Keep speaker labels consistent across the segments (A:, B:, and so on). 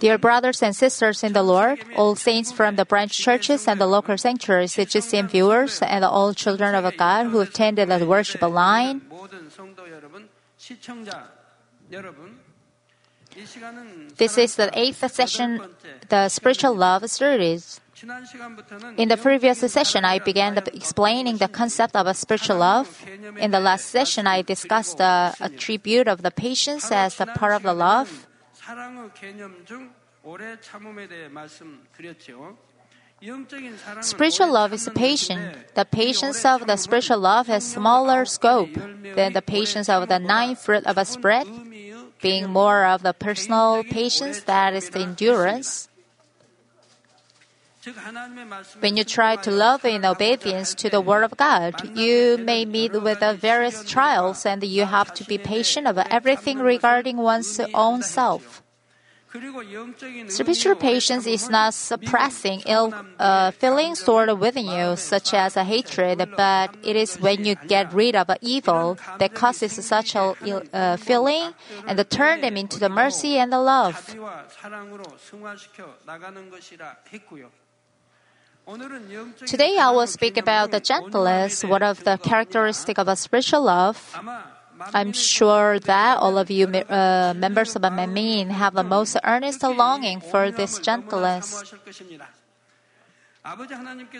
A: Dear brothers and sisters in the Lord, all saints from the branch churches and the local sanctuaries, the GCN viewers, and all children of God who attended the worship line, this is the eighth session, the spiritual love series. In the previous session, I began the explaining the concept of a spiritual love. In the last session, I discussed the attribute of the patience as a part of the love. Spiritual love is patient. The patience of the spiritual love has smaller scope than the patience of the nine fruit of a Spirit, being more of the personal patience that is the endurance. When you try to love in obedience to the Word of God, you may meet with various trials and you have to be patient of everything regarding one's own self. Spiritual patience is not suppressing ill uh, feelings stored within you, such as a hatred, but it is when you get rid of evil that causes such a uh, feeling and turn them into the mercy and the love. Today I will speak about the gentleness, one of the characteristics of a spiritual love. I'm sure that all of you uh, members of Manmin have the most earnest longing for this gentleness.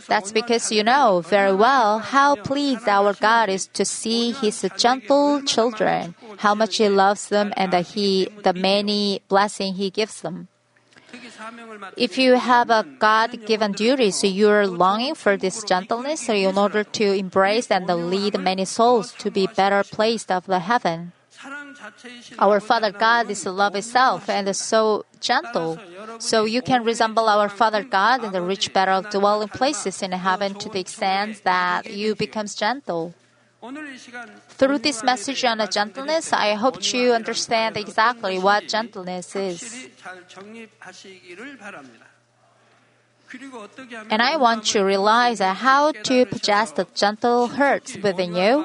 A: That's because you know very well how pleased our God is to see His gentle children, how much He loves them, and that He, the many blessing He gives them. If you have a God given duty, so you are longing for this gentleness in order to embrace and lead many souls to be better placed of the heaven. Our Father God is love itself and so gentle. So you can resemble our Father God and reach better dwelling places in heaven to the extent that you becomes gentle. Through this message on gentleness, I hope you understand exactly what gentleness is. And I want to realize how to possess the gentle hearts within you.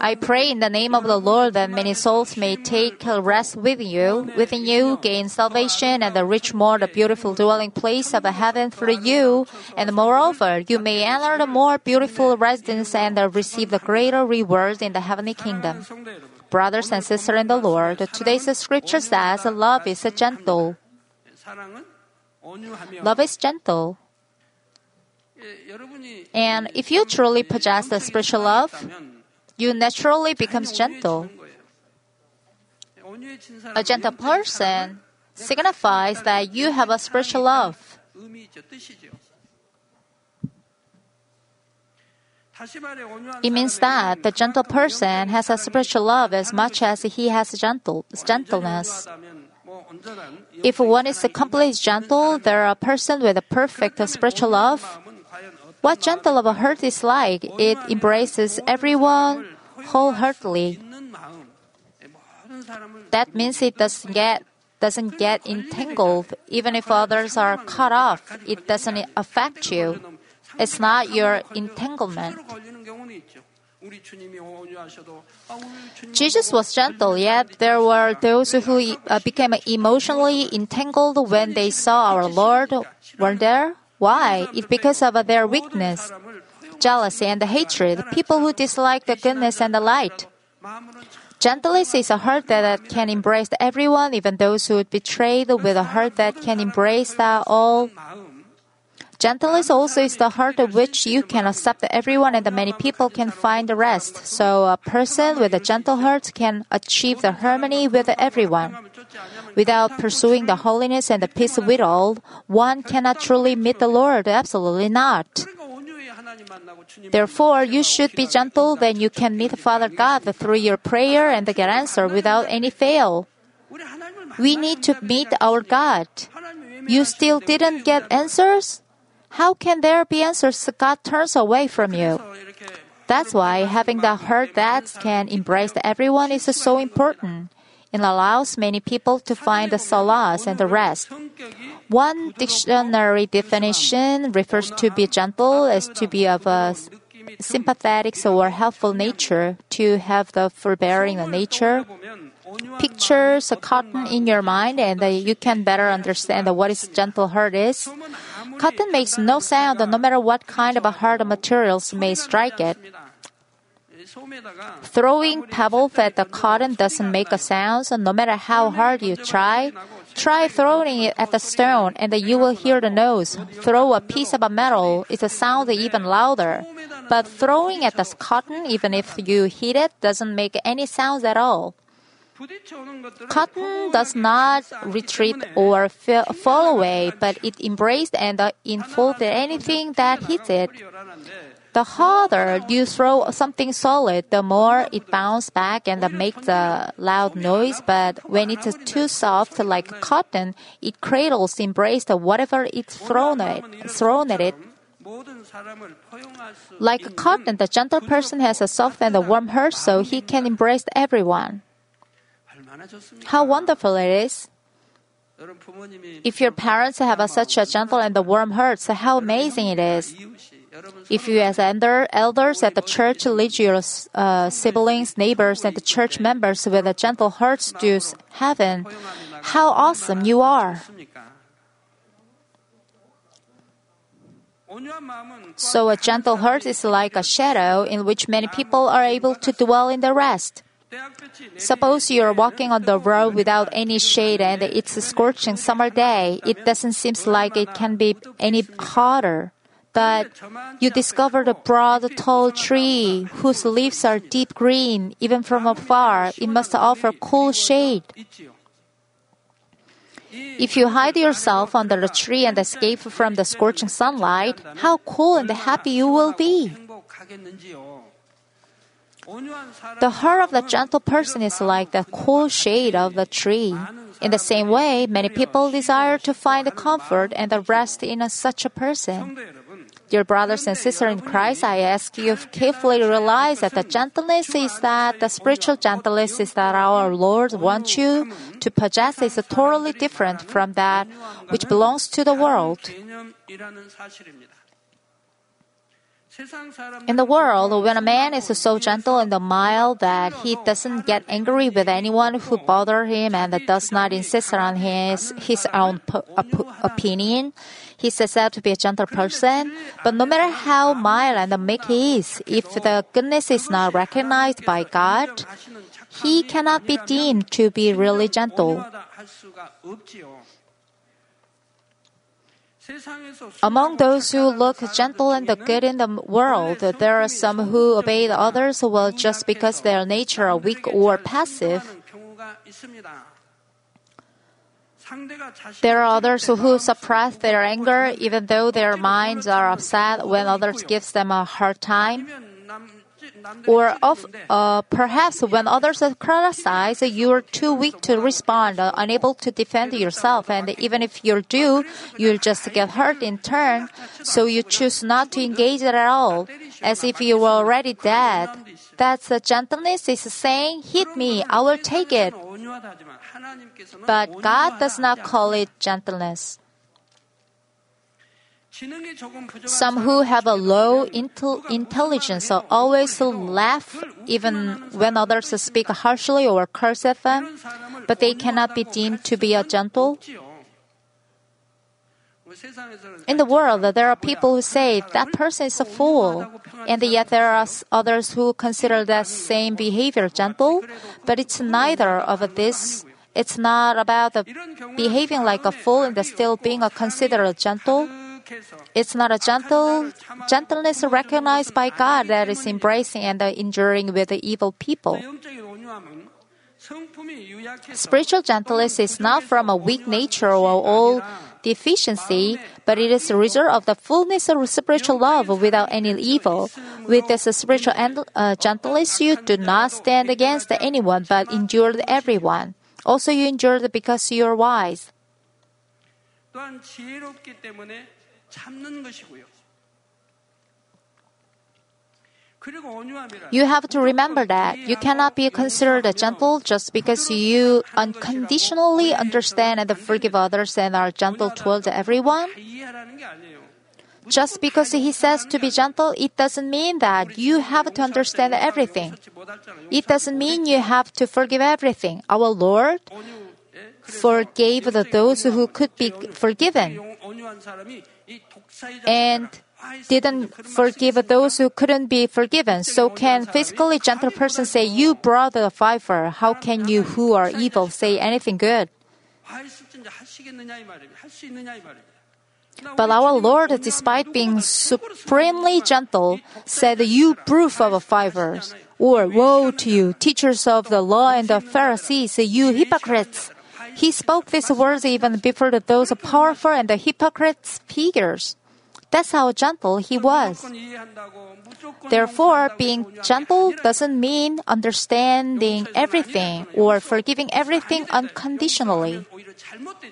A: I pray in the name of the Lord that many souls may take rest with you, within you, gain salvation, and reach more the beautiful dwelling place of heaven through you. And moreover, you may enter the more beautiful residence and receive the greater rewards in the heavenly kingdom. Brothers and sisters in the Lord, today's scripture says love is gentle. Love is gentle. And if you truly possess the spiritual love, you naturally becomes gentle. A gentle person signifies that you have a spiritual love. It means that the gentle person has a spiritual love as much as he has gentle, gentleness. If one is completely gentle, there are a person with a perfect spiritual love. What gentle of a heart is like? It embraces everyone wholeheartedly. That means it doesn't get doesn't get entangled. Even if others are cut off, it doesn't affect you. It's not your entanglement. Jesus was gentle, yet there were those who uh, became emotionally entangled when they saw our Lord. weren't there? Why? It's because of their weakness, jealousy, and hatred, people who dislike the goodness and the light. Gentleness is a heart that can embrace everyone, even those who betrayed, with a heart that can embrace all. Gentleness also is the heart of which you can accept everyone and many people can find the rest. So a person with a gentle heart can achieve the harmony with everyone. Without pursuing the holiness and the peace with all, one cannot truly meet the Lord. Absolutely not. Therefore, you should be gentle, then you can meet Father God through your prayer and get answer without any fail. We need to meet our God. You still didn't get answers? How can there be answers God turns away from you? That's why having the heart that can embrace everyone is so important. It allows many people to find the solace and the rest. One dictionary definition refers to be gentle as to be of a sympathetic or helpful nature, to have the forbearing nature. Pictures cotton in your mind and you can better understand what is gentle heart is. Cotton makes no sound no matter what kind of hard materials may strike it. Throwing pebbles at the cotton doesn't make a sound, so no matter how hard you try. Try throwing it at the stone and you will hear the noise. Throw a piece of metal, it's a sound even louder. But throwing at the cotton, even if you hit it, doesn't make any sounds at all. Cotton does not retreat or fall away, but it embraced and uh, enfolded anything that hits it. The harder you throw something solid, the more it bounces back and uh, makes a loud noise. But when it's too soft, like cotton, it cradles, embraces whatever it's thrown at, thrown at it. Like cotton, the gentle person has a soft and a warm heart, so he can embrace everyone. How wonderful it is! If your parents have a, such a gentle and warm heart, so how amazing it is! If you, as elder, elders at the church, lead your uh, siblings, neighbors, and the church members with a gentle heart to heaven, how awesome you are! So, a gentle heart is like a shadow in which many people are able to dwell in the rest. Suppose you are walking on the road without any shade and it's a scorching summer day. It doesn't seem like it can be any hotter. But you discover a broad, tall tree whose leaves are deep green. Even from afar, it must offer cool shade. If you hide yourself under the tree and escape from the scorching sunlight, how cool and happy you will be. The heart of the gentle person is like the cool shade of the tree. In the same way, many people desire to find comfort and the rest in a, such a person. Dear brothers and sisters in Christ, I ask you to carefully realize that the gentleness is that the spiritual gentleness is that our Lord wants you to possess is totally different from that which belongs to the world. In the world, when a man is so gentle and mild that he doesn't get angry with anyone who bothers him and does not insist on his, his own opinion, he says out to be a gentle person. But no matter how mild and meek he is, if the goodness is not recognized by God, he cannot be deemed to be really gentle. Among those who look gentle and good in the world, there are some who obey the others well just because their nature are weak or passive. There are others who suppress their anger even though their minds are upset when others gives them a hard time. Or of, uh, perhaps when others criticize, you are too weak to respond, uh, unable to defend yourself, and even if you do, you'll just get hurt in turn. So you choose not to engage at all, as if you were already dead. That's the gentleness is saying, "Hit me, I will take it." But God does not call it gentleness. Some who have a low intel- intelligence always laugh even when others speak harshly or curse at them, but they cannot be deemed to be a gentle. In the world, there are people who say that person is a fool, and yet there are others who consider that same behavior gentle, but it's neither of this. It's not about behaving like a fool and still being a considered gentle. It's not a gentle gentleness recognized by God that is embracing and enduring with the evil people. Spiritual gentleness is not from a weak nature or all deficiency, but it is a result of the fullness of spiritual love without any evil. With this spiritual uh, gentleness, you do not stand against anyone, but endure everyone. Also, you endure because you are wise. You have to remember that you cannot be considered gentle just because you unconditionally understand and forgive others and are gentle towards everyone. Just because he says to be gentle, it doesn't mean that you have to understand everything. It doesn't mean you have to forgive everything. Our Lord forgave those who could be forgiven and didn't forgive those who couldn't be forgiven. So can physically gentle person say, "You brought the fiver. How can you who are evil say anything good?" But our Lord, despite being supremely gentle, said, You proof of fivers. Or, Woe to you, teachers of the law and the Pharisees, you hypocrites! He spoke these words even before those powerful and hypocrites' figures. That's how gentle he was. Therefore, being gentle doesn't mean understanding everything or forgiving everything unconditionally.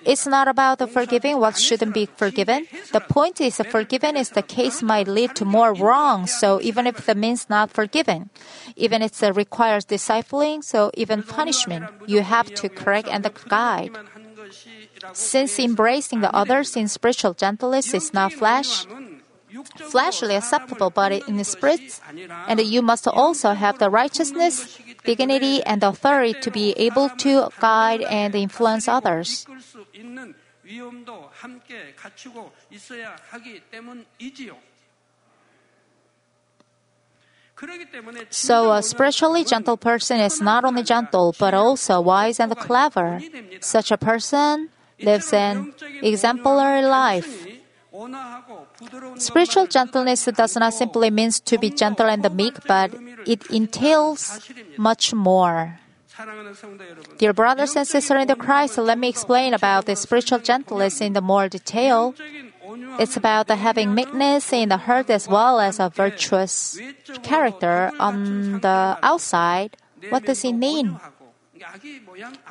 A: It's not about forgiving what shouldn't be forgiven. The point is, forgiven is the case might lead to more wrong, so even if the means not forgiven, even if it requires discipling, so even punishment, you have to correct and guide. Since embracing the others in spiritual gentleness is not flesh, fleshly acceptable, but in the spirit, and you must also have the righteousness, dignity, and authority to be able to guide and influence others. So, a spiritually gentle person is not only gentle, but also wise and clever. Such a person lives an exemplary life. Spiritual gentleness does not simply mean to be gentle and meek, but it entails much more. Dear brothers and sisters in the Christ, let me explain about the spiritual gentleness in the more detail. It's about having meekness in the heart as well as a virtuous character on the outside. What does it mean?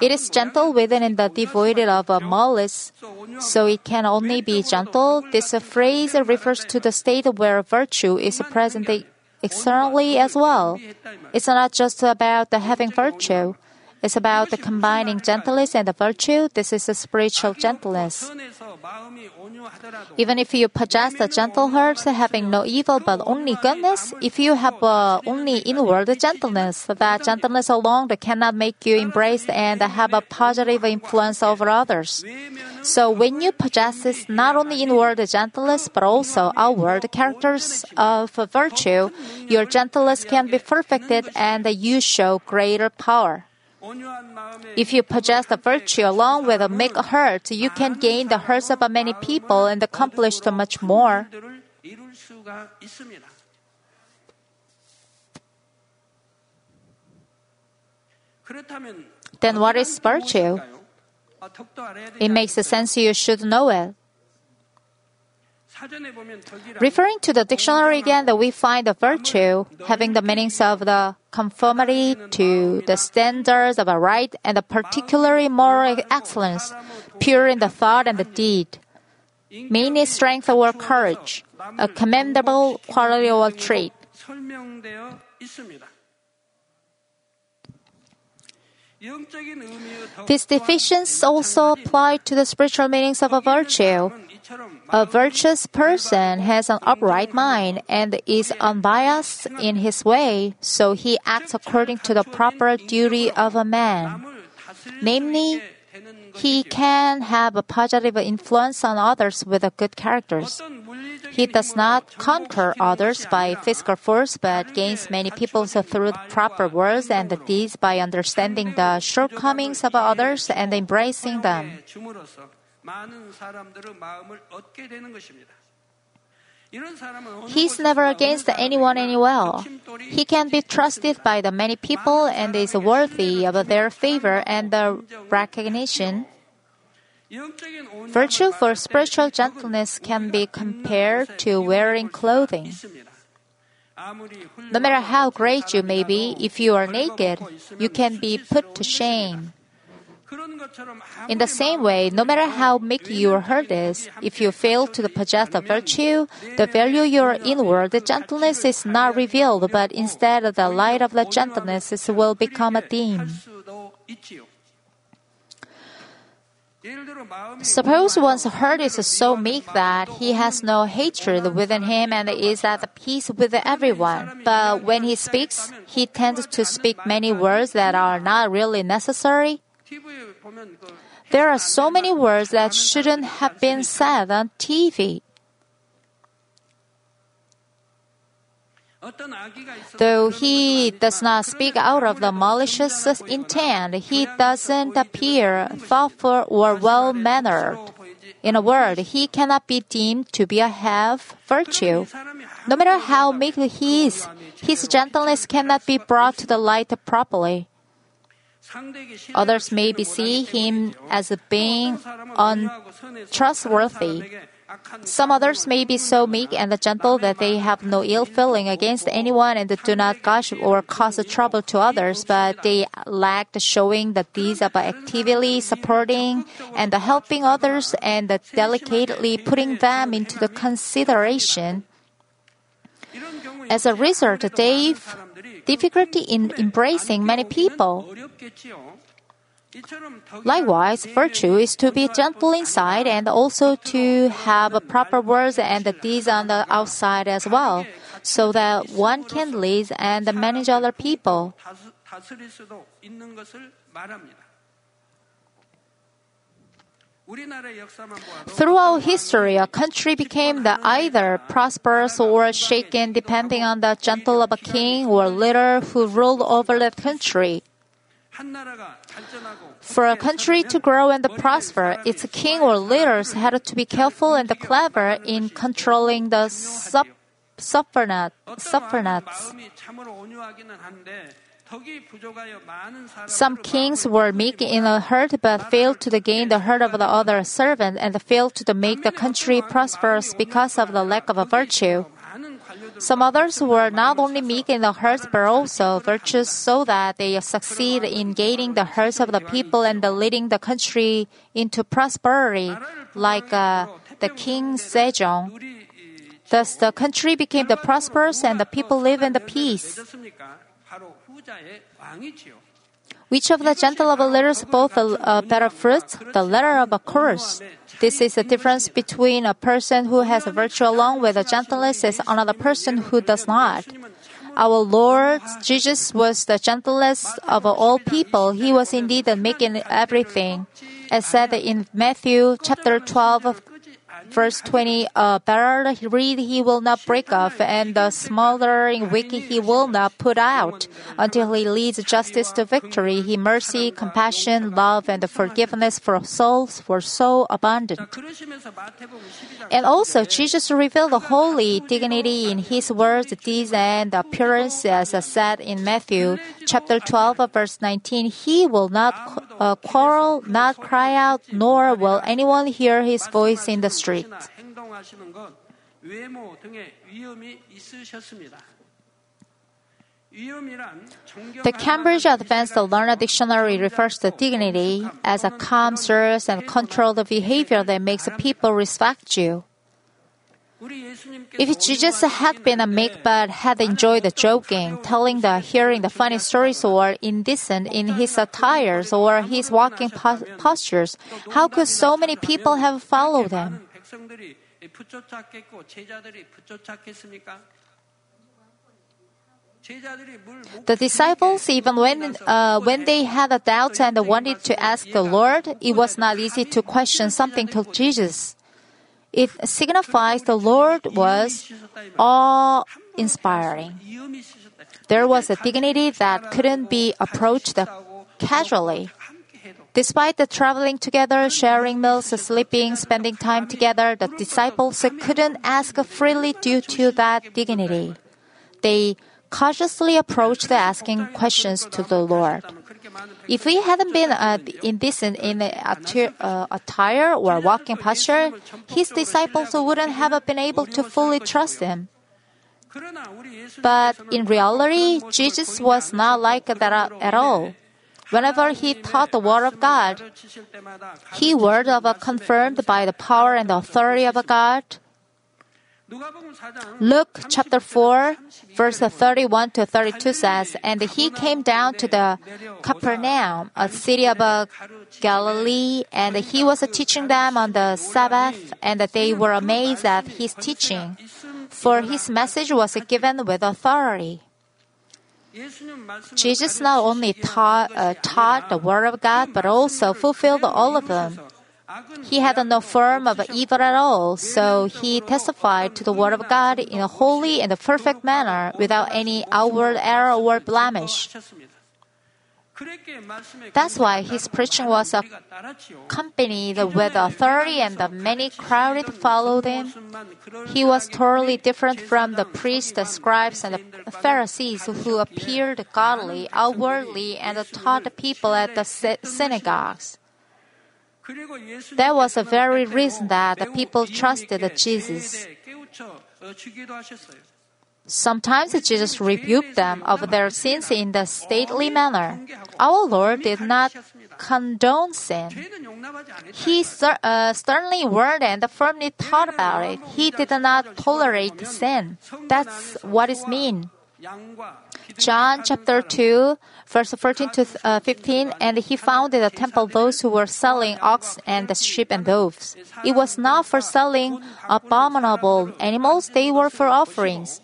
A: It is gentle within and devoid of a malice, so it can only be gentle. This phrase refers to the state where virtue is present externally as well. It's not just about having virtue. It's about the combining gentleness and the virtue. This is a spiritual gentleness. Even if you possess a gentle heart, having no evil but only goodness, if you have uh, only inward gentleness, that gentleness alone cannot make you embrace and have a positive influence over others. So when you possess not only inward gentleness but also outward characters of virtue, your gentleness can be perfected and you show greater power. If you possess the virtue along with a meek heart, you can gain the hearts of many people and accomplish much more. Then what is virtue? It makes sense you should know it. Referring to the dictionary again, that we find the virtue having the meanings of the conformity to the standards of a right and a particularly moral excellence, pure in the thought and the deed, meaning strength or courage, a commendable quality or trait. These definitions also apply to the spiritual meanings of a virtue. A virtuous person has an upright mind and is unbiased in his way, so he acts according to the proper duty of a man. Namely, he can have a positive influence on others with a good characters. He does not conquer others by physical force, but gains many people through proper words and deeds by understanding the shortcomings of others and embracing them. He's never against anyone anywhere. He can be trusted by the many people and is worthy of their favor and the recognition. Virtue for spiritual gentleness can be compared to wearing clothing. No matter how great you may be, if you are naked, you can be put to shame. In the same way, no matter how meek your heart is, if you fail to possess the virtue, the value of your inward gentleness is not revealed, but instead the light of the gentleness will become a dim. Suppose one's heart is so meek that he has no hatred within him and is at peace with everyone. But when he speaks, he tends to speak many words that are not really necessary. There are so many words that shouldn't have been said on TV. Though he does not speak out of the malicious intent, he doesn't appear thoughtful or well mannered. In a word, he cannot be deemed to be a half virtue. No matter how meek he is, his gentleness cannot be brought to the light properly. Others may be see him as being untrustworthy. Some others may be so meek and gentle that they have no ill feeling against anyone and do not gossip or cause trouble to others, but they lack the showing the deeds of actively supporting and helping others and delicately putting them into the consideration. As a result, have difficulty in embracing many people. Likewise, virtue is to be gentle inside and also to have proper words and deeds on the outside as well, so that one can lead and manage other people. Throughout history, a country became either prosperous or shaken depending on the gentle of a king or leader who ruled over that country. For a country to grow and prosper, its king or leaders had to be careful and clever in controlling the sub- suffernats. Some kings were meek in a heart but failed to gain the heart of the other servant and failed to make the country prosperous because of the lack of virtue. Some others were not only meek in the hearts but also virtuous so that they succeed in gaining the hearts of the people and leading the country into prosperity, like uh, the king Sejong. Thus, the country became the prosperous and the people live in the peace. Which of the gentle of letters both a better fruit? The letter of a curse. This is the difference between a person who has a virtue along with a gentleness and another person who does not. Our Lord Jesus was the gentlest of all people. He was indeed making in everything. As said in Matthew chapter 12, verse 20, a barrel reed he will not break off, and the smoldering wick he will not put out, until he leads justice to victory. he mercy, compassion, love, and forgiveness for souls were so abundant. And also, Jesus revealed the holy dignity in his words, deeds, and appearance, as said in Matthew chapter 12, verse 19. He will not uh, quarrel, not cry out, nor will anyone hear his voice in the street. The Cambridge Advanced Learner Dictionary refers to dignity as a calm, serious, and controlled behavior that makes people respect you. If Jesus had been a meek but had enjoyed the joking, telling the hearing the funny stories or indecent in his attires or his walking postures, how could so many people have followed him? The disciples, even when uh, when they had a doubt and wanted to ask the Lord, it was not easy to question something to Jesus. It signifies the Lord was awe-inspiring. There was a dignity that couldn't be approached casually. Despite the traveling together, sharing meals, sleeping, spending time together, the disciples couldn't ask freely due to that dignity. They cautiously approached asking questions to the Lord. If he hadn't been uh, indecent in uh, attire or walking posture, his disciples wouldn't have been able to fully trust him. But in reality, Jesus was not like that at all. Whenever he taught the word of God, he word of a confirmed by the power and the authority of God. Luke chapter 4, verse 31 to 32 says, And he came down to the Capernaum, a city of uh, Galilee, and he was teaching them on the Sabbath, and they were amazed at his teaching, for his message was given with authority. Jesus not only taught, uh, taught the Word of God, but also fulfilled all of them. He had no form of evil at all, so he testified to the Word of God in a holy and a perfect manner without any outward error or blemish. That's why his preaching was accompanied with authority and the many crowded followed him. He was totally different from the priests, the scribes, and the Pharisees who appeared godly outwardly and taught the people at the synagogues. That was the very reason that the people trusted Jesus. Sometimes Jesus rebuked them of their sins in the stately manner. Our Lord did not condone sin. He uh, sternly warned and firmly taught about it. He did not tolerate sin. That's what it means. John chapter 2, verse 14 to uh, 15, and he found in the temple those who were selling ox and sheep and doves. It was not for selling abominable animals, they were for offerings.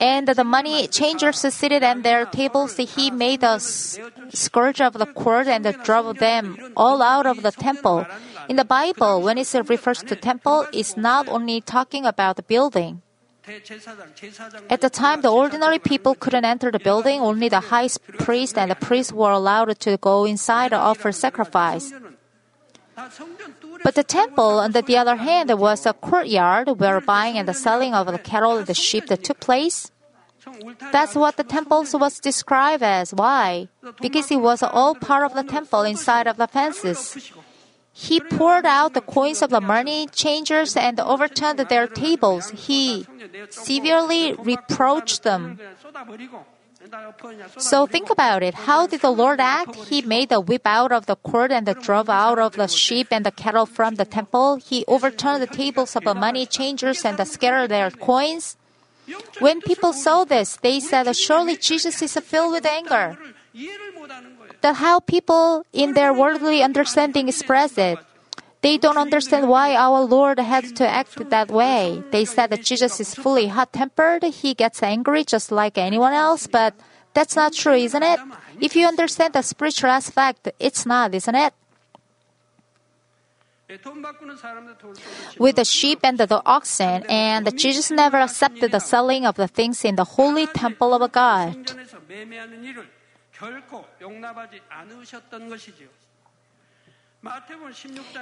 A: And the money changers seated at their tables, he made a scourge of the court and drove them all out of the temple. In the Bible, when it refers to temple, it's not only talking about the building. At the time, the ordinary people couldn't enter the building, only the high priest and the priests were allowed to go inside to offer sacrifice. But the temple, on the other hand, was a courtyard where buying and the selling of the cattle and the sheep that took place. That's what the temple was described as. Why? Because it was all part of the temple inside of the fences. He poured out the coins of the money changers and overturned their tables. He severely reproached them. So think about it. How did the Lord act? He made a whip out of the cord and the drove out of the sheep and the cattle from the temple. He overturned the tables of the money changers and scattered their coins. When people saw this, they said, Surely Jesus is filled with anger. That how people in their worldly understanding express it. They don't understand why our Lord had to act that way. They said that Jesus is fully hot tempered, he gets angry just like anyone else, but that's not true, isn't it? If you understand the spiritual aspect, it's not, isn't it? With the sheep and the oxen, and Jesus never accepted the selling of the things in the holy temple of God.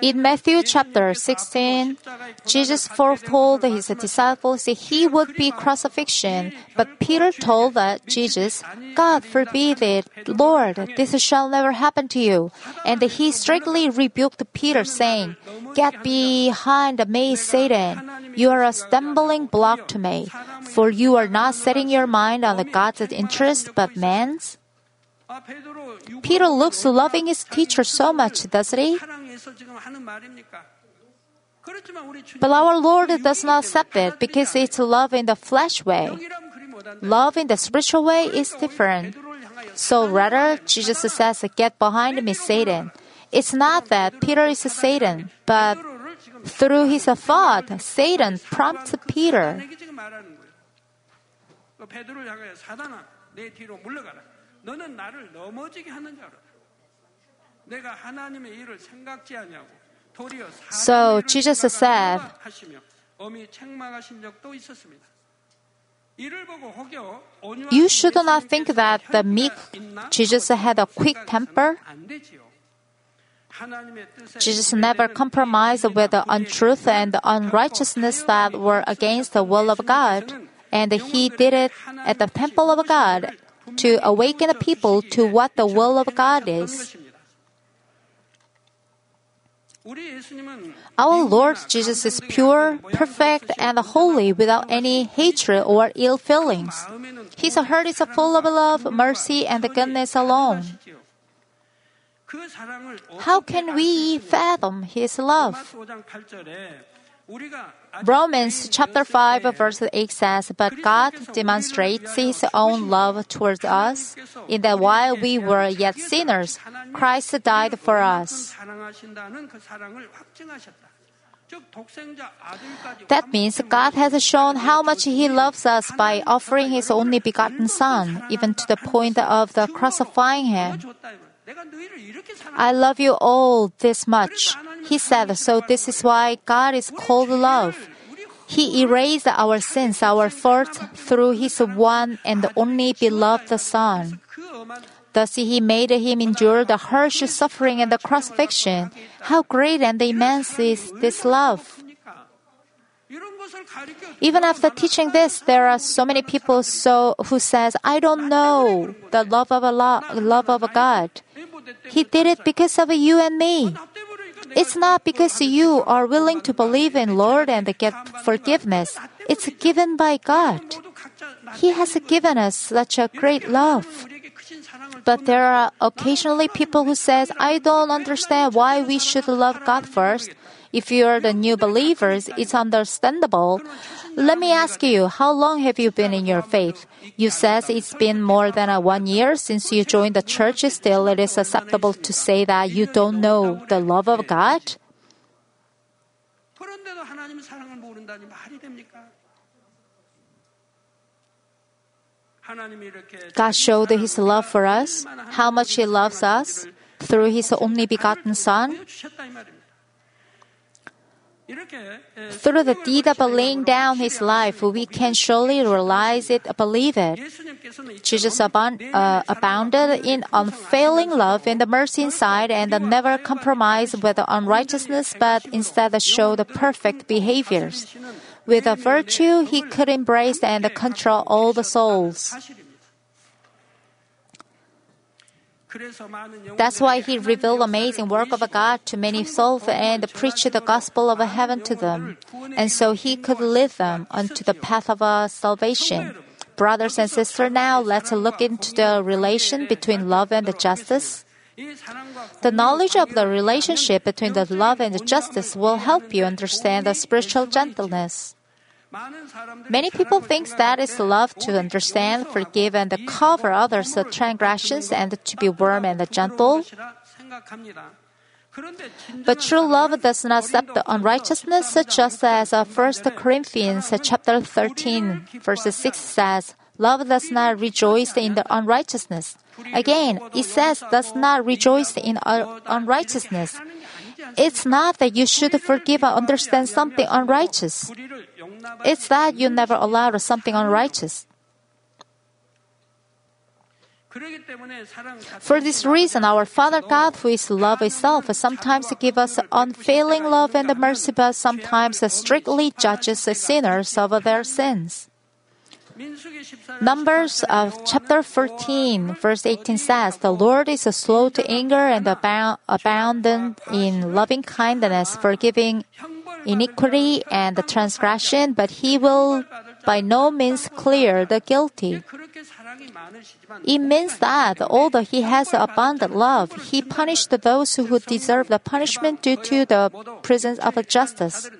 A: In Matthew chapter 16, Jesus foretold his disciples that he would be crucifixion, but Peter told Jesus, God forbid it, Lord, this shall never happen to you. And he strictly rebuked Peter, saying, Get behind me, Satan. You are a stumbling block to me, for you are not setting your mind on the God's interest, but man's. Peter looks loving his teacher so much, doesn't he? But our Lord does not accept it because it's love in the flesh way. Love in the spiritual way is different. So rather, Jesus says, Get behind me, Satan. It's not that Peter is Satan, but through his thought, Satan prompts Peter. 너는 나를 넘어지게 하는 자로. 내가 하나님의 일을 생각지 아니하고 도리어 So Jesus said, 어미 책망하신 적도 있었습니다. You should not think that the meek Jesus had a quick temper. Jesus never compromised with the untruth and the unrighteousness that were against the will of God, and he did it at the temple of God to awaken the people to what the will of God is. Our Lord Jesus is pure, perfect, and holy without any hatred or ill feelings. His heart is full of love, mercy, and goodness alone. How can we fathom His love? Romans chapter 5 verse 8 says, But God demonstrates his own love towards us in that while we were yet sinners, Christ died for us. That means God has shown how much He loves us by offering His only begotten Son, even to the point of the crucifying Him. I love you all this much. He said, so this is why God is called love. He erased our sins, our faults, through His one and only beloved Son. Thus He made Him endure the harsh suffering and the crucifixion. How great and immense is this love! Even after teaching this, there are so many people so who says, "I don't know the love of Allah, love of God." He did it because of you and me. It's not because you are willing to believe in Lord and get forgiveness. It's given by God. He has given us such a great love. But there are occasionally people who says, I don't understand why we should love God first. If you are the new believers, it's understandable. Let me ask you, how long have you been in your faith? You says it's been more than a one year since you joined the church. Still, it is acceptable to say that you don't know the love of God. God showed His love for us, how much He loves us through His only begotten Son. Through the deed of laying down his life, we can surely realize it, believe it. Jesus abound, uh, abounded in unfailing love and mercy inside and never compromised with unrighteousness, but instead showed perfect behaviors. With a virtue, he could embrace and control all the souls. That's why he revealed amazing work of God to many souls and preached the gospel of heaven to them. And so he could lead them onto the path of uh, salvation. Brothers and sisters, now let's look into the relation between love and justice. The knowledge of the relationship between the love and the justice will help you understand the spiritual gentleness. Many people think that it's love to understand, forgive, and cover others' transgressions and to be warm and gentle. But true love does not accept unrighteousness, just as uh, 1 Corinthians chapter 13, verse 6 says, Love does not rejoice in the unrighteousness. Again, it says does not rejoice in unrighteousness. It's not that you should forgive or understand something unrighteous. It's that you never allowed something unrighteous. For this reason, our Father God, who is love itself, sometimes gives us unfailing love and mercy, but sometimes strictly judges the sinners of their sins. Numbers of chapter 14, verse 18 says, The Lord is slow to anger and abundant in loving kindness, forgiving iniquity and the transgression, but he will by no means clear the guilty. It means that although he has abundant love, he punished those who deserve the punishment due to the presence of justice.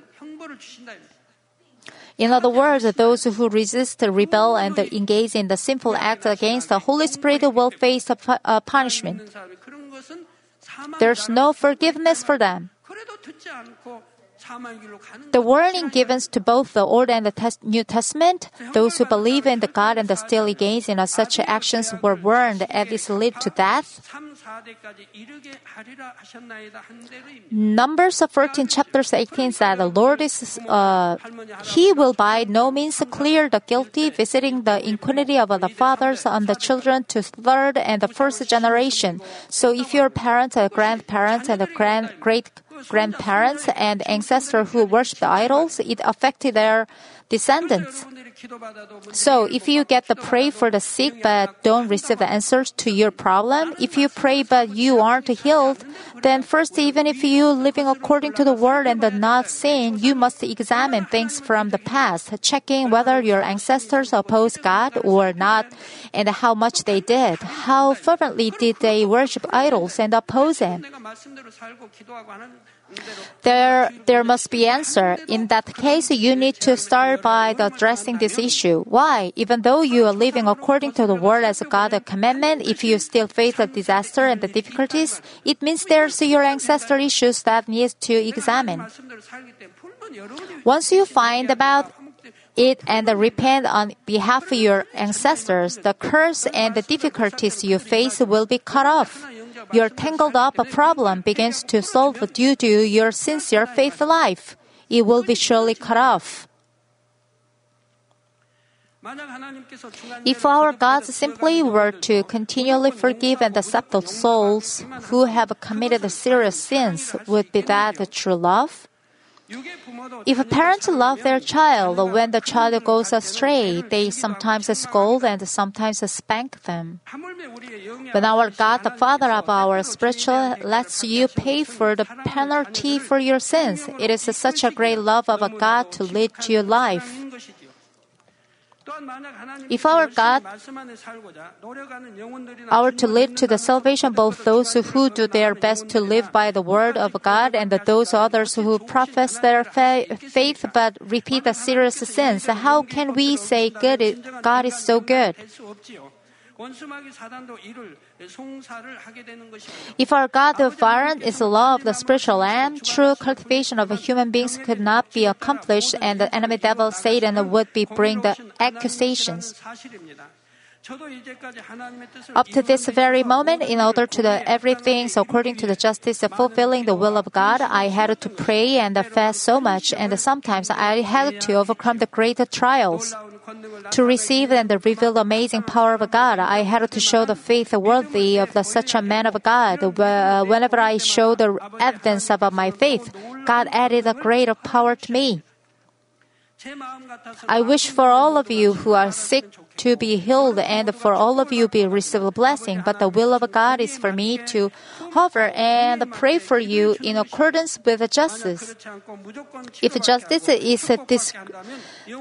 A: In other words, those who resist, rebel, and engage in the sinful act against the Holy Spirit will face a punishment. There's no forgiveness for them. The warning given to both the Old and the New Testament, those who believe in the God and the still engage in such actions were warned that this lead to death. Numbers 14 chapters 18 said the Lord is, uh, He will by no means clear the guilty, visiting the iniquity of the fathers on the children to third and the first generation. So if your parents, or grandparents, and grand, great grandparents and ancestors who worshiped idols, it affected their descendants. So, if you get the pray for the sick but don't receive the answers to your problem, if you pray but you aren't healed, then first, even if you living according to the word and not sin, you must examine things from the past, checking whether your ancestors opposed God or not, and how much they did. How fervently did they worship idols and oppose Him? There, there must be answer. In that case, you need to start by addressing this issue. Why? Even though you are living according to the word as God's commandment, if you still face a disaster and the difficulties, it means there's your ancestral issues that needs to examine. Once you find about it and repent on behalf of your ancestors, the curse and the difficulties you face will be cut off your tangled up problem begins to solve due to your sincere faith life. It will be surely cut off. If our God simply were to continually forgive and accept the souls who have committed serious sins, would be that the true love? If a parent love their child, when the child goes astray, they sometimes scold and sometimes spank them. When our God, the Father of our spiritual, lets you pay for the penalty for your sins, it is such a great love of a God to lead to your life. If our God are to lead to the salvation both those who do their best to live by the word of God and those others who profess their fa- faith but repeat the serious sins, how can we say good God is so good? If our God of violence is the law of the spiritual lamb, true cultivation of human beings could not be accomplished, and the enemy devil Satan would be bring the accusations. Up to this very moment, in order to do everything according to the justice of fulfilling the will of God, I had to pray and fast so much, and sometimes I had to overcome the greater trials. To receive and reveal the amazing power of God, I had to show the faith worthy of the, such a man of God. Uh, whenever I showed the evidence of my faith, God added a greater power to me. I wish for all of you who are sick to be healed and for all of you be receive a blessing, but the will of God is for me to hover and pray for you in accordance with justice. If justice is dis-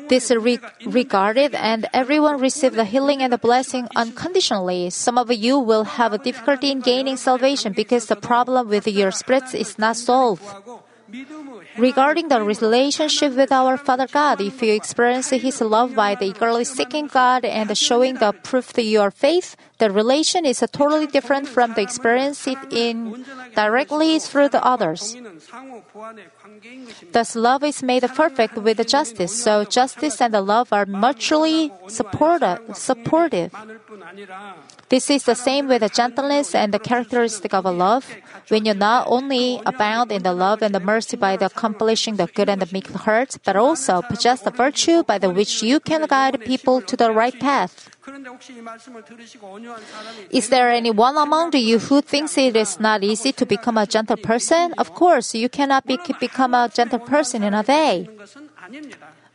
A: disregarded and everyone receive the healing and the blessing unconditionally, some of you will have a difficulty in gaining salvation because the problem with your spirits is not solved. Regarding the relationship with our Father God, if you experience His love by the eagerly seeking God and showing the proof of your faith, the relation is totally different from the experience it in directly through the others. Thus, love is made perfect with justice, so justice and the love are mutually supportive. This is the same with the gentleness and the characteristic of a love. When you not only abound in the love and the mercy by the accomplishing the good and the meek heart, but also possess the virtue by the which you can guide people to the right path. Is there anyone among you who thinks it is not easy to become a gentle person? Of course, you cannot be, become a gentle person in a day.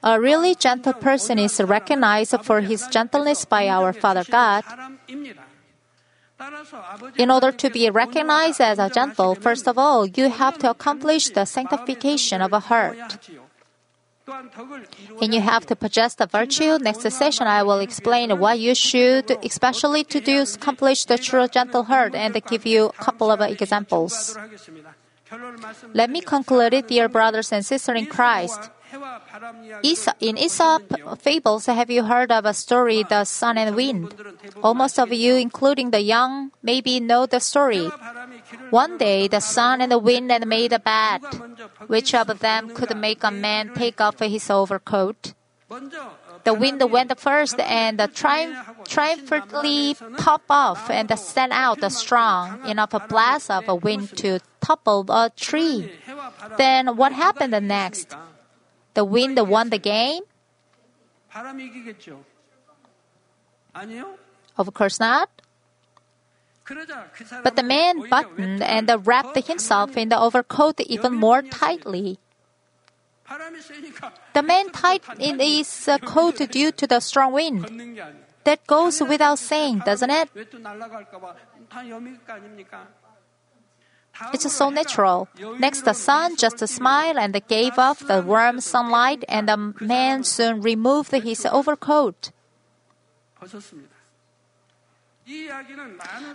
A: A really gentle person is recognized for his gentleness by our Father God. In order to be recognized as a gentle, first of all, you have to accomplish the sanctification of a heart. And you have to possess the virtue. Next session, I will explain what you should, especially to do, accomplish the true gentle heart and give you a couple of examples. Let me conclude it, dear brothers and sisters in Christ. In Aesop fables, have you heard of a story, The Sun and Wind? Almost of you, including the young, maybe know the story. One day, the sun and the wind had made a bet. Which of them could make a man take off his overcoat? The wind went first and triumph- triumphantly popped off and sent out a strong enough blast of wind to topple a tree. Then what happened next? The wind won the game? Of course not. But the man buttoned and wrapped himself in the overcoat even more tightly. The man tightened his uh, coat due to the strong wind. That goes without saying, doesn't it? It's so natural. Next, the sun just smiled and gave off the warm sunlight, and the man soon removed his overcoat.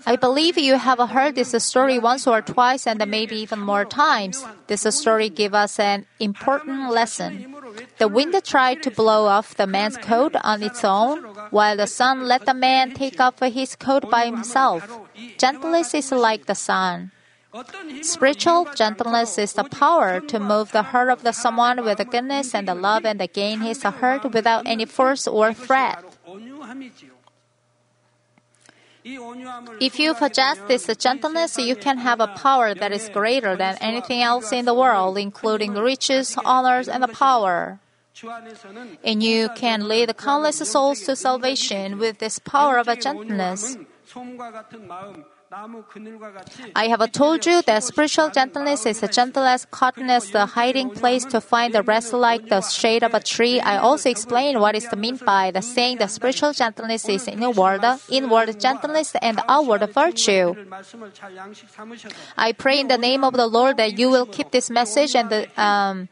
A: I believe you have heard this story once or twice and maybe even more times. This story gives us an important lesson. The wind tried to blow off the man's coat on its own, while the sun let the man take off his coat by himself. Gentleness is like the sun. Spiritual gentleness is the power to move the heart of the someone with the goodness and the love and to gain his heart without any force or threat. If you possess this gentleness, you can have a power that is greater than anything else in the world, including riches, honors, and power. And you can lead countless souls to salvation with this power of a gentleness. I have told you that spiritual gentleness is as gentle as cotton as the hiding place to find the rest like the shade of a tree. I also explained what is meant by the saying that spiritual gentleness is inward, inward gentleness and outward virtue. I pray in the name of the Lord that you will keep this message and the, um,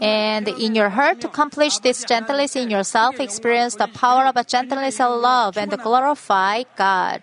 A: and in your heart to accomplish this gentleness in yourself, experience the power of a gentleness and love and glorify God.